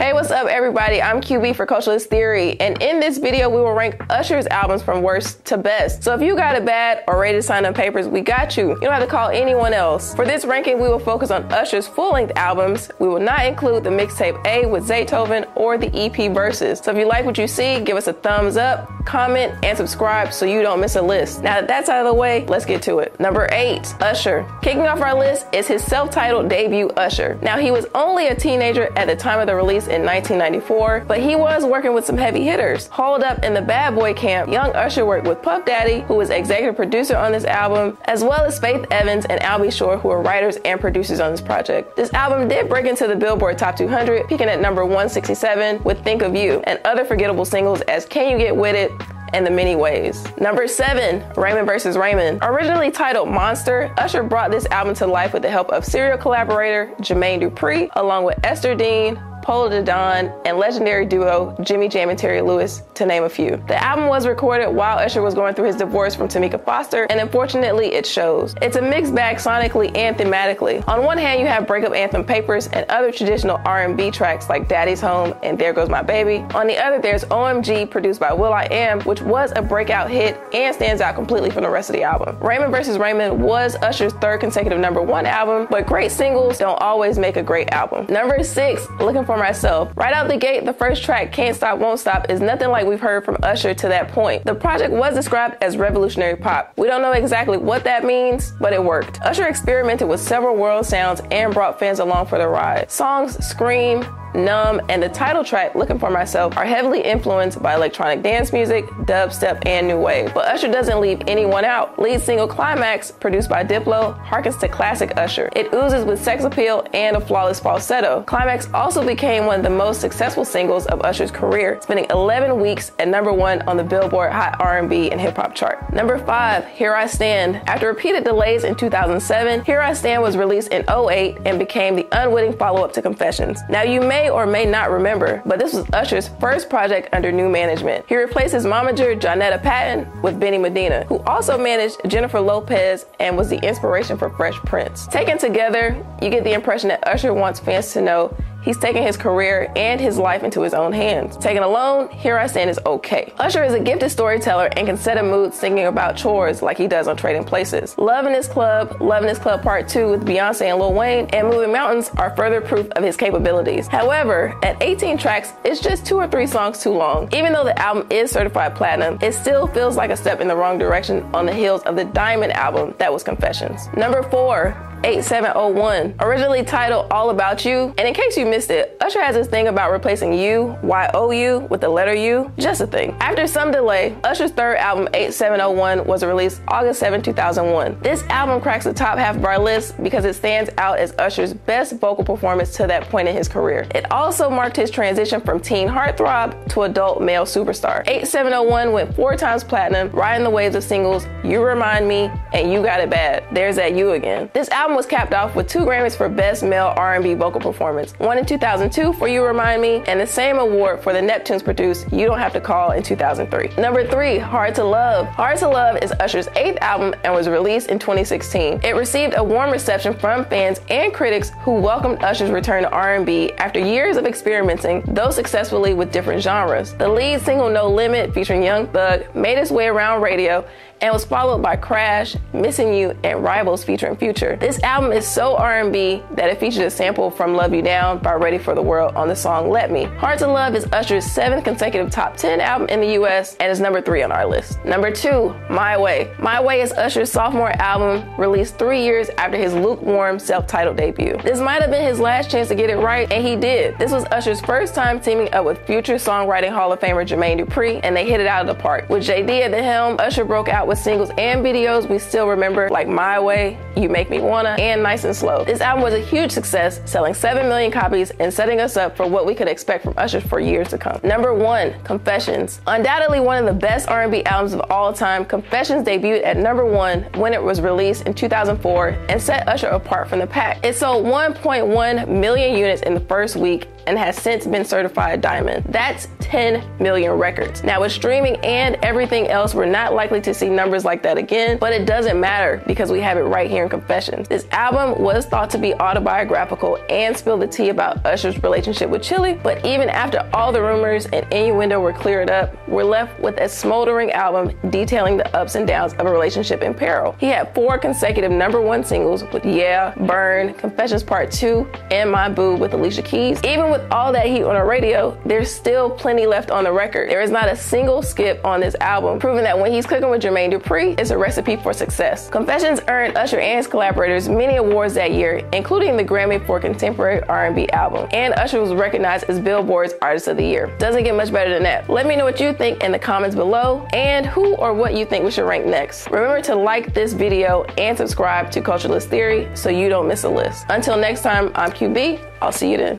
Hey, what's up, everybody? I'm QB for Culturalist Theory, and in this video, we will rank Usher's albums from worst to best. So if you got a bad or to sign up papers, we got you. You don't have to call anyone else. For this ranking, we will focus on Usher's full-length albums. We will not include the mixtape A with Zaytoven or the EP Versus. So if you like what you see, give us a thumbs up, comment, and subscribe so you don't miss a list. Now that that's out of the way, let's get to it. Number eight, Usher. Kicking off our list is his self-titled debut, Usher. Now he was only a teenager at the time of the release in 1994, but he was working with some heavy hitters. Hauled up in the bad boy camp, young Usher worked with Puff Daddy, who was executive producer on this album, as well as Faith Evans and Al B. Sure!, who were writers and producers on this project. This album did break into the Billboard Top 200, peaking at number 167 with Think of You and other forgettable singles as Can You Get With It, and the many ways. Number seven, Raymond vs. Raymond. Originally titled Monster, Usher brought this album to life with the help of serial collaborator Jermaine Dupri, along with Esther Dean, Polow da Don, and legendary duo Jimmy Jam and Terry Lewis, to name a few. The album was recorded while Usher was going through his divorce from Tameka Foster, and unfortunately, it shows. It's a mixed bag sonically and thematically. On one hand, you have breakup anthem Papers and other traditional R&B tracks like Daddy's Home and There Goes My Baby. On the other, there's OMG, produced by will.i.am, which was a breakout hit and stands out completely from the rest of the album. Raymond vs. Raymond was Usher's third consecutive number one album, but great singles don't always make a great album. Number six, Looking for myself. Right out the gate, the first track, Can't Stop, Won't Stop, is nothing like we've heard from Usher to that point. The project was described as revolutionary pop. We don't know exactly what that means, but it worked. Usher experimented with several world sounds and brought fans along for the ride. Songs Scream, Numb, and the title track, Looking for Myself, are heavily influenced by electronic dance music, dubstep, and new wave. But Usher doesn't leave anyone out. Lead single Climax, produced by Diplo, harkens to classic Usher. It oozes with sex appeal and a flawless falsetto. Climax also became one of the most successful singles of Usher's career, spending 11 weeks at number one on the Billboard Hot R&B and Hip Hop chart. Number five, Here I Stand. After repeated delays in 2007, Here I Stand was released in 08 and became the unwitting follow-up to Confessions. Now you may or may not remember, but this was Usher's first project under new management. He replaced his momager, Jonnetta Patton, with Benny Medina, who also managed Jennifer Lopez and was the inspiration for Fresh Prince. Taken together, you get the impression that Usher wants fans to know He's taking his career and his life into his own hands. Taken alone, Here I Stand is okay. Usher is a gifted storyteller and can set a mood singing about chores like he does on Trading Places. Love in This Club, Love in This Club Part 2 with Beyonce and Lil Wayne, and Moving Mountains are further proof of his capabilities. However, at 18 tracks, it's just two or three songs too long. Even though the album is certified platinum, it still feels like a step in the wrong direction on the heels of the Diamond album that was Confessions. Number 4, 8701, originally titled All About You. And in case you missed it, Usher has this thing about replacing U, Y-O-U, with the letter U. Just a thing. After some delay, Usher's third album, 8701, was released August 7, 2001. This album cracks the top half of our list because it stands out as Usher's best vocal performance to that point in his career. It also marked his transition from teen heartthrob to adult male superstar. 8701 went four times platinum, riding the waves of singles You Remind Me and You Got It Bad. There's that you again. This album album was capped off with two Grammys for Best Male R&B Vocal Performance, one in 2002 for You Remind Me, and the same award for the Neptunes produced You Don't Have to Call in 2003. Number three, Hard to Love. Hard to Love is Usher's eighth album and was released in 2016. It received a warm reception from fans and critics who welcomed Usher's return to R&B after years of experimenting, though successfully with different genres. The lead single No Limit featuring Young Thug made its way around radio and was followed by Crash, Missing You, and Rivals featuring Future. This album is so R&B that it features a sample from Love You Down by Ready for the World on the song Let Me. Hard to Love is Usher's seventh consecutive top 10 album in the US and is number three on our list. Number two, My Way. My Way is Usher's sophomore album released three years after his lukewarm self-titled debut. This might have been his last chance to get it right, and he did. This was Usher's first time teaming up with future songwriting Hall of Famer Jermaine Dupri, and they hit it out of the park. With JD at the helm, Usher broke out with singles and videos we still remember, like My Way, You Make Me Wanna, and Nice and Slow. This album was a huge success, selling 7 million copies and setting us up for what we could expect from Usher for years to come. Number one, Confessions. Undoubtedly one of the best R&B albums of all time, Confessions debuted at number one when it was released in 2004 and set Usher apart from the pack. It sold 1.1 million units in the first week and has since been certified diamond. That's 10 million records. Now, with streaming and everything else, we're not likely to see numbers like that again, but it doesn't matter because we have it right here in Confessions. This album was thought to be autobiographical and spill the tea about Usher's relationship with Chilli, but even after all the rumors and innuendo were cleared up, we're left with a smoldering album detailing the ups and downs of a relationship in peril. He had four consecutive number one singles with Yeah, Burn, Confessions Part 2, and My Boo with Alicia Keys. Even with all that heat on the radio, there's still plenty left on the record. There is not a single skip on this album, proving that when he's cooking with Jermaine Dupri, it's a recipe for success. Confessions earned Usher and his collaborators many awards that year, including the Grammy for Contemporary R&B Album, and Usher was recognized as Billboard's Artist of the Year. Doesn't get much better than that. Let me know what you think in the comments below, and who or what you think we should rank next. Remember to like this video and subscribe to Culturalist Theory so you don't miss a list. Until next time, I'm QB. I'll see you then.